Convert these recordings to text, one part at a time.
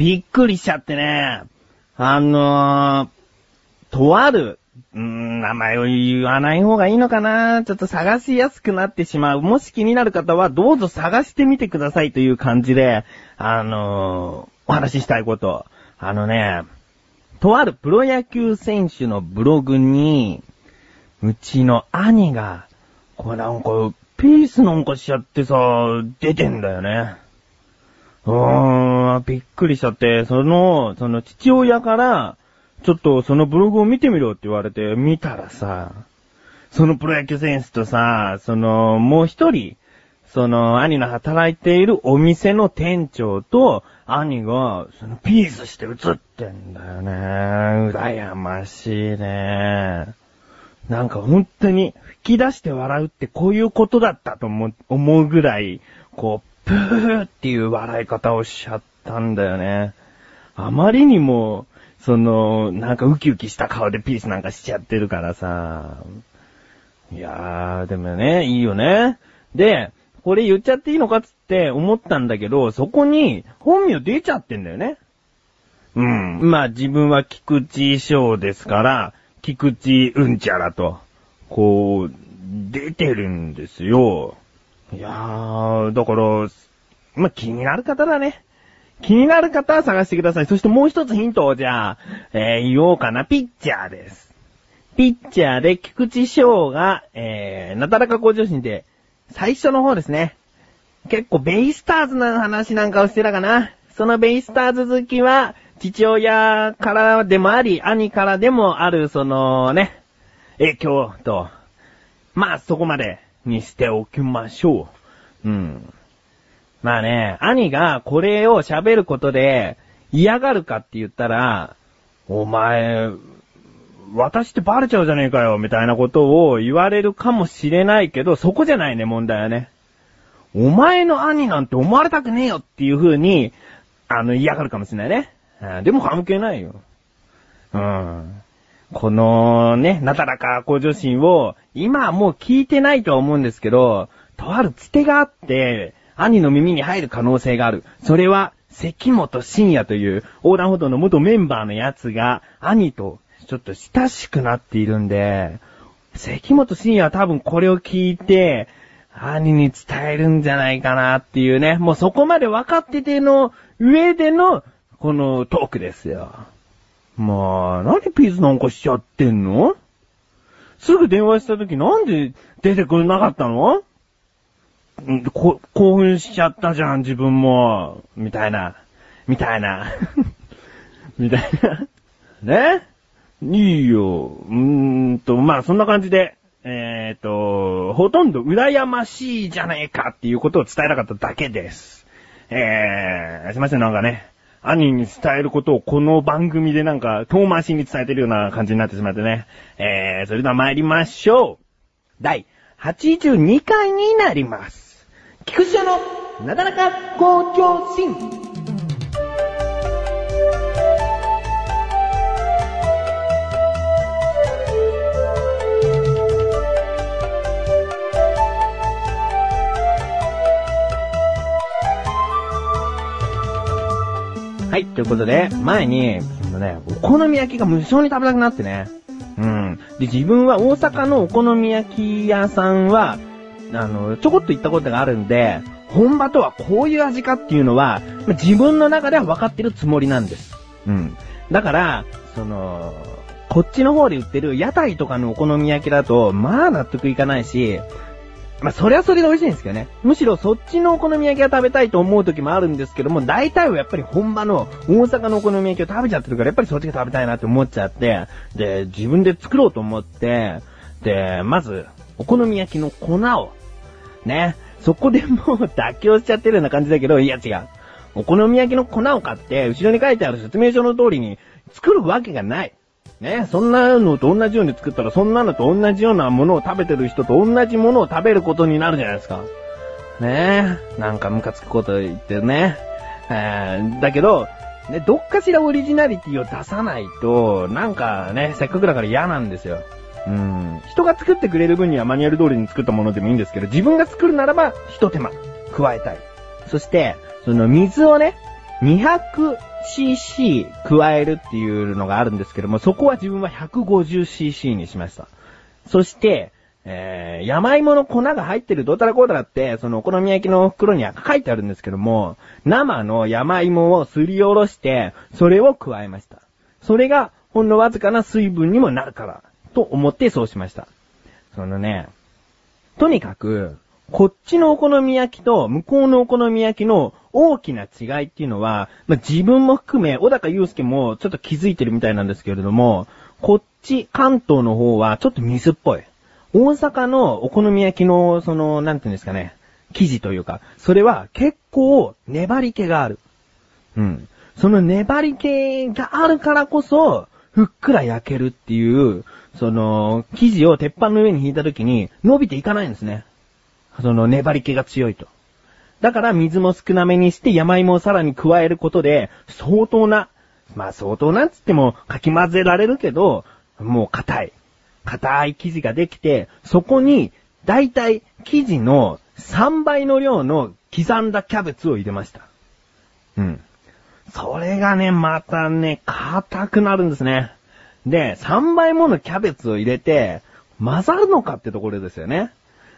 びっくりしちゃってね。あのー、とある、うーん、名前を言わない方がいいのかなちょっと探しやすくなってしまう。もし気になる方はどうぞ探してみてくださいという感じで、あのー、お話ししたいこと。あのね、とあるプロ野球選手のブログに、うちの兄が、これなんか、ピースなんかしちゃってさ、出てんだよね。うーん、びっくりしちゃって、その、その父親から、ちょっとそのブログを見てみろって言われて、見たらさ、そのプロ野球選手とさ、その、もう一人、その、兄の働いているお店の店長と、兄が、その、ピースして映ってんだよね。羨ましいね。なんか本当に、吹き出して笑うってこういうことだったと思う思うぐらい、こう、プーっていう笑い方をしちゃったんだよね。あまりにも、その、なんかウキウキした顔でピースなんかしちゃってるからさ。いやー、でもね、いいよね。で、これ言っちゃっていいのかっつって思ったんだけど、そこに本名出ちゃってんだよね。うん。まあ自分は菊池翔ですから、菊池うんちゃらと、こう、出てるんですよ。いやー、だから、まあ気になる方だね。気になる方は探してください。そしてもう一つヒントをじゃあ、えー、言おうかな。ピッチャーです。ピッチャーで菊池翔が、えー、なだらか向上心で、最初の方ですね。結構ベイスターズの話なんかをしてたかな。そのベイスターズ好きは、父親からでもあり、兄からでもある、そのね、影響と、まあそこまでにしておきましょう。うん。まあね、兄がこれを喋ることで嫌がるかって言ったら、お前、私ってバレちゃうじゃねえかよ、みたいなことを言われるかもしれないけど、そこじゃないね、問題はね。お前の兄なんて思われたくねえよっていう風に、あの、嫌がるかもしれないね。でも関係ないよ。うん。このね、なだらか向上心を、今はもう聞いてないとは思うんですけど、とあるつてがあって、兄の耳に入る可能性がある。それは、関本信也という横断歩道の元メンバーのやつが、兄とちょっと親しくなっているんで、関本信也は多分これを聞いて、兄に伝えるんじゃないかなっていうね、もうそこまで分かってての上での、このトークですよ。まあ、何ピースなんかしちゃってんの？すぐ電話した時なんで出てくれなかったの？こ興奮しちゃったじゃん、自分も。みたいな。みたいな。みたいな。ね？いいよ。うーんと、まあそんな感じで、えっ、と、ほとんど羨ましいじゃねえかっていうことを伝えなかっただけです。えー、すいません、なんかね、兄に伝えることをこの番組でなんか遠回しに伝えてるような感じになってしまってね。えー、それでは参りましょう。第82回になります。菊池のなだらか向上心。はい、ということで、前に、そのね、お好み焼きが無性に食べたくなってね。うん。で、自分は大阪のお好み焼き屋さんは、あの、ちょこっと行ったことがあるんで、本場とはこういう味かっていうのは、ま自分の中では分かってるつもりなんです。うん。だから、その、こっちの方で売ってる屋台とかのお好み焼きだと、まあ納得いかないし、まあ、それはそれで美味しいんですけどね。むしろそっちのお好み焼きが食べたいと思う時もあるんですけども、大体はやっぱり本場の大阪のお好み焼きを食べちゃってるから、やっぱりそっちが食べたいなって思っちゃって、で、自分で作ろうと思って、で、まず、お好み焼きの粉を、ね、そこでもう妥協しちゃってるような感じだけど、いや違う。お好み焼きの粉を買って、後ろに書いてある説明書の通りに作るわけがない。ね、そんなのと同じように作ったら、そんなのと同じようなものを食べてる人と同じものを食べることになるじゃないですか。ねえなんかムカつくこと言ってるね。えーだけど、ね、どっかしらオリジナリティを出さないと、なんかね、せっかくだから嫌なんですよ。うん。人が作ってくれる分にはマニュアル通りに作ったものでもいいんですけど、自分が作るならば、一手間、加えたい。そして、その水をね、200cc 加えるっていうのがあるんですけども、そこは自分は 150cc にしました。そして、えー、山芋の粉が入ってるどうたらこうたらって、そのお好み焼きの袋には書いてあるんですけども、生の山芋をすりおろして、それを加えました。それが、ほんのわずかな水分にもなるから、と思ってそうしました。そのね、とにかく、こっちのお好み焼きと向こうのお好み焼きの大きな違いっていうのは、まあ、自分も含め、小高祐介もちょっと気づいてるみたいなんですけれども、こっち、関東の方はちょっと水っぽい。大阪のお好み焼きの、その、なんていうんですかね、生地というか、それは結構粘り気がある。うん。その粘り気があるからこそ、ふっくら焼けるっていう、その、生地を鉄板の上に引いた時に伸びていかないんですね。その粘り気が強いと。だから水も少なめにして山芋をさらに加えることで、相当な、まあ相当なっつってもかき混ぜられるけど、もう硬い。硬い生地ができて、そこに、だいたい生地の3倍の量の刻んだキャベツを入れました。うん。それがね、またね、硬くなるんですね。で、3倍ものキャベツを入れて、混ざるのかってところですよね。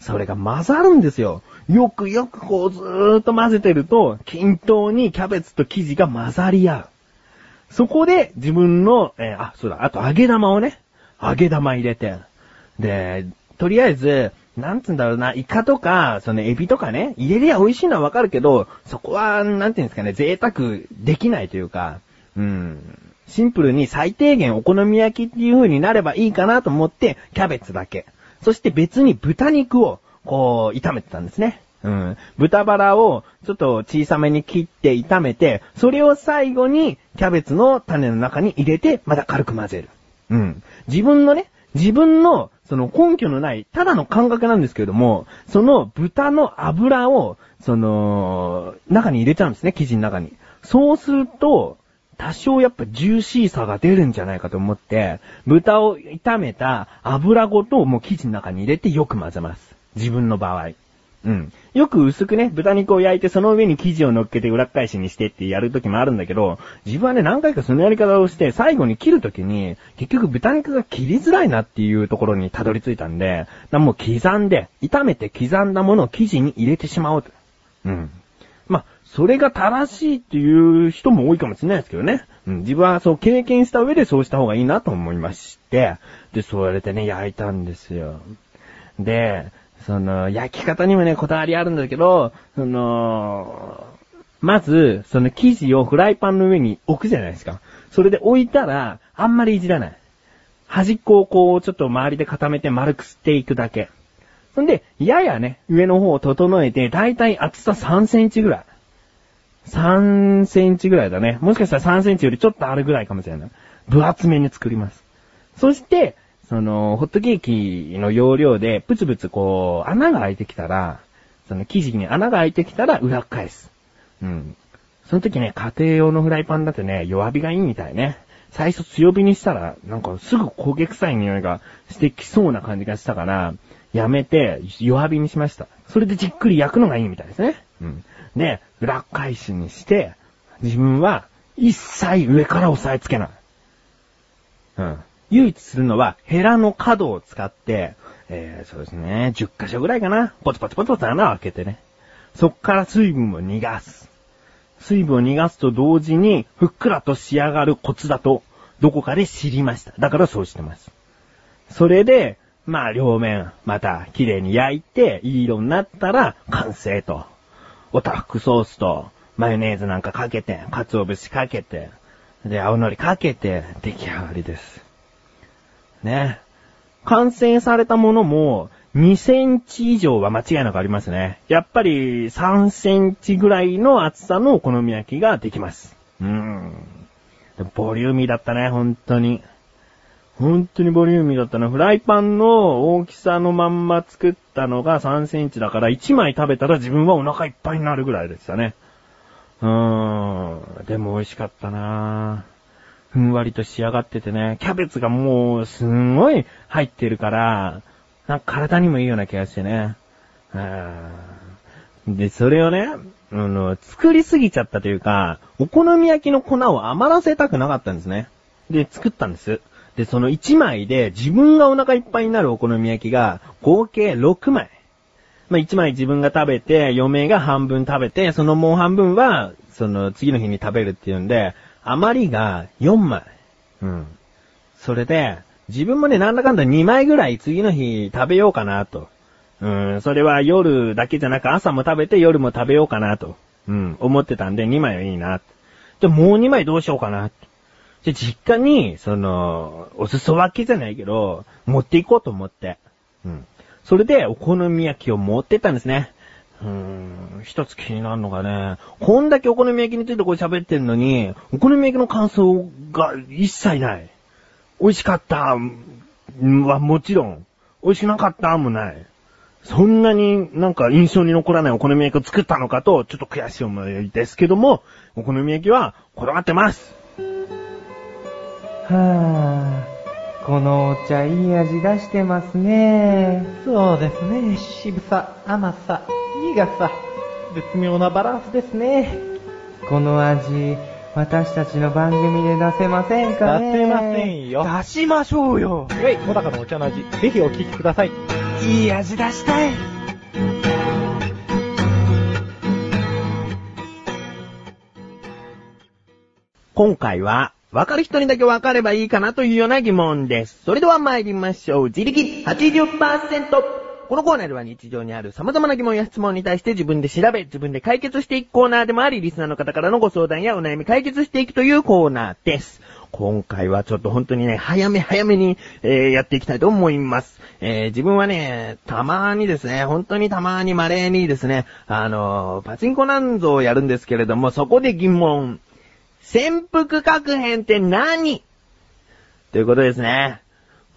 それが混ざるんですよ。よくよくこうずーっと混ぜてると、均等にキャベツと生地が混ざり合う。そこで自分の、えーあ、そうだ、あと揚げ玉をね、揚げ玉入れて。で、とりあえず、なんつうんだろうな、イカとか、そのエビとかね、入れりゃ美味しいのはわかるけど、そこは、なんていうんですかね、贅沢できないというか、うん。シンプルに最低限お好み焼きっていう風になればいいかなと思って、キャベツだけ。そして別に豚肉を、こう、炒めてたんですね。うん。豚バラをちょっと小さめに切って炒めて、それを最後にキャベツの種の中に入れて、また軽く混ぜる。うん。自分のね、自分の、その根拠のない、ただの感覚なんですけれども、その豚の油を、その、中に入れちゃうんですね、生地の中に。そうすると、多少やっぱジューシーさが出るんじゃないかと思って、豚を炒めた油ごともう生地の中に入れてよく混ぜます。自分の場合。うん。よく薄くね、豚肉を焼いてその上に生地を乗っけて裏返しにしてってやるときもあるんだけど、自分はね、何回かそのやり方をして、最後に切るときに、結局豚肉が切りづらいなっていうところにたどり着いたんで、だからもう刻んで、炒めて刻んだものを生地に入れてしまおうと。うん。ま、それが正しいっていう人も多いかもしれないですけどね。うん、自分はそう経験した上でそうした方がいいなと思いまして、で、そうやれてね、焼いたんですよ。で、その、焼き方にもね、こだわりあるんだけど、その、まず、その生地をフライパンの上に置くじゃないですか。それで置いたら、あんまりいじらない。端っこをこう、ちょっと周りで固めて丸くしていくだけ。そんで、ややね、上の方を整えて、だいたい厚さ3センチぐらい。3センチぐらいだね。もしかしたら3センチよりちょっとあるぐらいかもしれない。分厚めに作ります。そして、その、ホットケーキの容量で、プツプツこう、穴が開いてきたら、その生地に穴が開いてきたら裏返す。うん。その時ね、家庭用のフライパンだとね、弱火がいいみたいね。最初強火にしたら、なんかすぐ焦げ臭い匂いがしてきそうな感じがしたから、やめて、弱火にしました。それでじっくり焼くのがいいみたいですね。うん。で、裏返しにして、自分は一切上から押さえつけない。うん。唯一するのは、ヘラの角を使って、えー、そうですね、10箇所ぐらいかな。ポツポツポツポツ穴を開けてね。そっから水分を逃がす。水分を逃がすと同時に、ふっくらと仕上がるコツだと、どこかで知りました。だからそうしてます。それで、まあ両面、また綺麗に焼いて、いい色になったら、完成と。おたふくソースと、マヨネーズなんかかけて、鰹節かけて、で、青のりかけて、出来上がりです。ね。完成されたものも、2センチ以上は間違いなくありますね。やっぱり3センチぐらいの厚さのお好み焼きができます。うん。ボリューミーだったね、本当に。本当にボリューミーだったな。フライパンの大きさのまんま作ったのが3センチだから1枚食べたら自分はお腹いっぱいになるぐらいでしたね。うーん。でも美味しかったなぁふんわりと仕上がっててね、キャベツがもうすんごい入ってるから、なんか体にもいいような気がしてね。で、それをね、あの、作りすぎちゃったというか、お好み焼きの粉を余らせたくなかったんですね。で、作ったんです。で、その1枚で自分がお腹いっぱいになるお好み焼きが合計6枚。まあ、1枚自分が食べて、嫁が半分食べて、そのもう半分は、その次の日に食べるっていうんで、余りが4枚。うん。それで、自分もね、なんだかんだ2枚ぐらい次の日食べようかなと。うん、それは夜だけじゃなく朝も食べて夜も食べようかなと。うん、思ってたんで2枚はいいな。じゃ、もう2枚どうしようかな。で、実家に、その、お裾分けじゃないけど、持っていこうと思って。うん。それで、お好み焼きを持ってったんですね。うーん、一つ気になるのがね、こんだけお好み焼きについてこれ喋ってんのに、お好み焼きの感想が一切ない。美味しかった、んはもちろん、美味しくなかったもない。そんなになんか印象に残らないお好み焼きを作ったのかと、ちょっと悔しい思いですけども、お好み焼きはこだわってます。はぁ、このお茶いい味出してますね。そうですね。渋さ、甘さ、苦さ、絶妙なバランスですね。この味、私たちの番組で出せませんかね？出せませんよ。出しましょうよ。はい、小高のお茶の味、ぜひお聞きください。いい味出したい。今回は、わかる人にだけわかればいいかなというような疑問です。それでは参りましょう。自力80%。このコーナーでは日常にある様々な疑問や質問に対して自分で調べ、自分で解決していくコーナーでもあり、リスナーの方からのご相談やお悩み解決していくというコーナーです。今回はちょっと本当にね、早め早めに、えーやっていきたいと思います。えー自分はね、たまにですね、本当にたまに稀にですね、あのーパチンコなんぞをやるんですけれども、そこで疑問。潜伏確変って何？ということですね。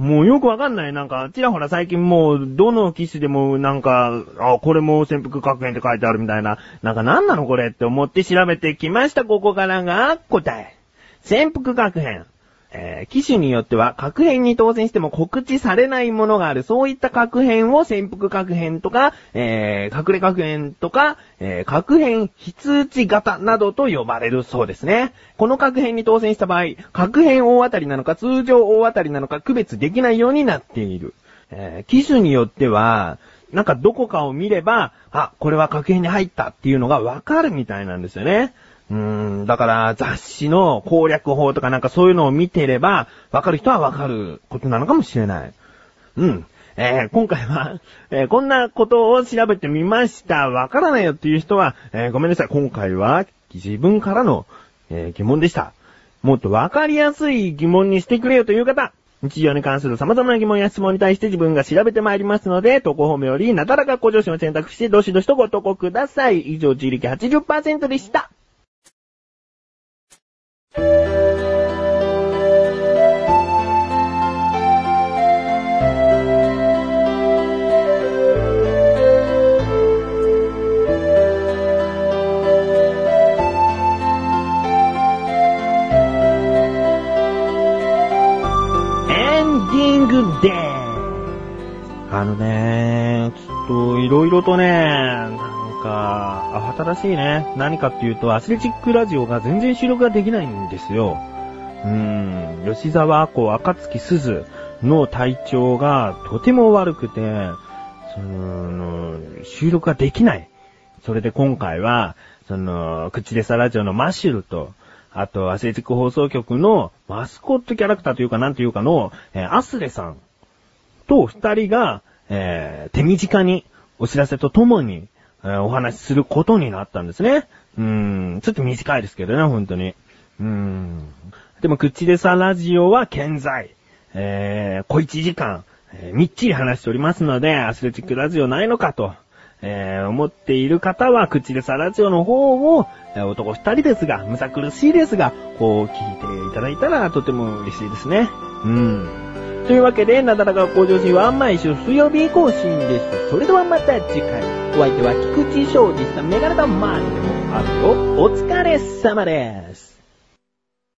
もうよくわかんない。なんか、ちらほら最近もう、どの機種でもなんか、あ、これも潜伏確変って書いてあるみたいな。なんか何なのこれって思って調べてきました。ここからが答え。潜伏確変。えー機種によっては、確変に当選しても告知されないものがある。そういった確変を潜伏確変とか、えー隠れ確変とか、えー確変非通知型などと呼ばれるそうですね。この確変に当選した場合、確変大当たりなのか通常大当たりなのか区別できないようになっている。えー機種によっては、なんかどこかを見れば、あ、これは確変に入ったっていうのがわかるみたいなんですよね。うーん、だから雑誌の攻略法とかなんかそういうのを見てれば、わかる人はわかることなのかもしれない。うん。えー今回は、えーこんなことを調べてみました。わからないよっていう人は、えーごめんなさい。今回は自分からの、え疑問でした。もっとわかりやすい疑問にしてくれよという方、日常に関する様々な疑問や質問に対して自分が調べてまいりますので、投稿方面よりなだらか向上心を選択して、どしどしとご投稿ください。以上、自力80%でした。あのねちょっといろいろとね、なんか、慌ただしいね。何かっていうと、アスレチックラジオが全然収録ができないんですよ。うーん、吉沢子、赤月鈴の体調がとても悪くて、その、収録ができない。それで今回は、その、口でさラジオのマッシュルと、あと、アスレチック放送局のマスコットキャラクターというかなんというかの、えーアスレさんと二人が、えー手短にお知らせとともに、お話しすることになったんですね。うん、ちょっと短いですけどね、本当に。うん。でも、口でさラジオは健在。えー、小一時間、えーみっちり話しておりますので、アスレチックラジオないのかと、えー思っている方は、口でさラジオの方を、えー男二人ですが、むさ苦しいですが、こう聞いていただいたらとても嬉しいですね。うん。というわけで、なだらか向上心は毎週水曜日更新です。それではまた次回。お相手は菊池翔でした。メガネタマンでもあるよ。お疲れ様です。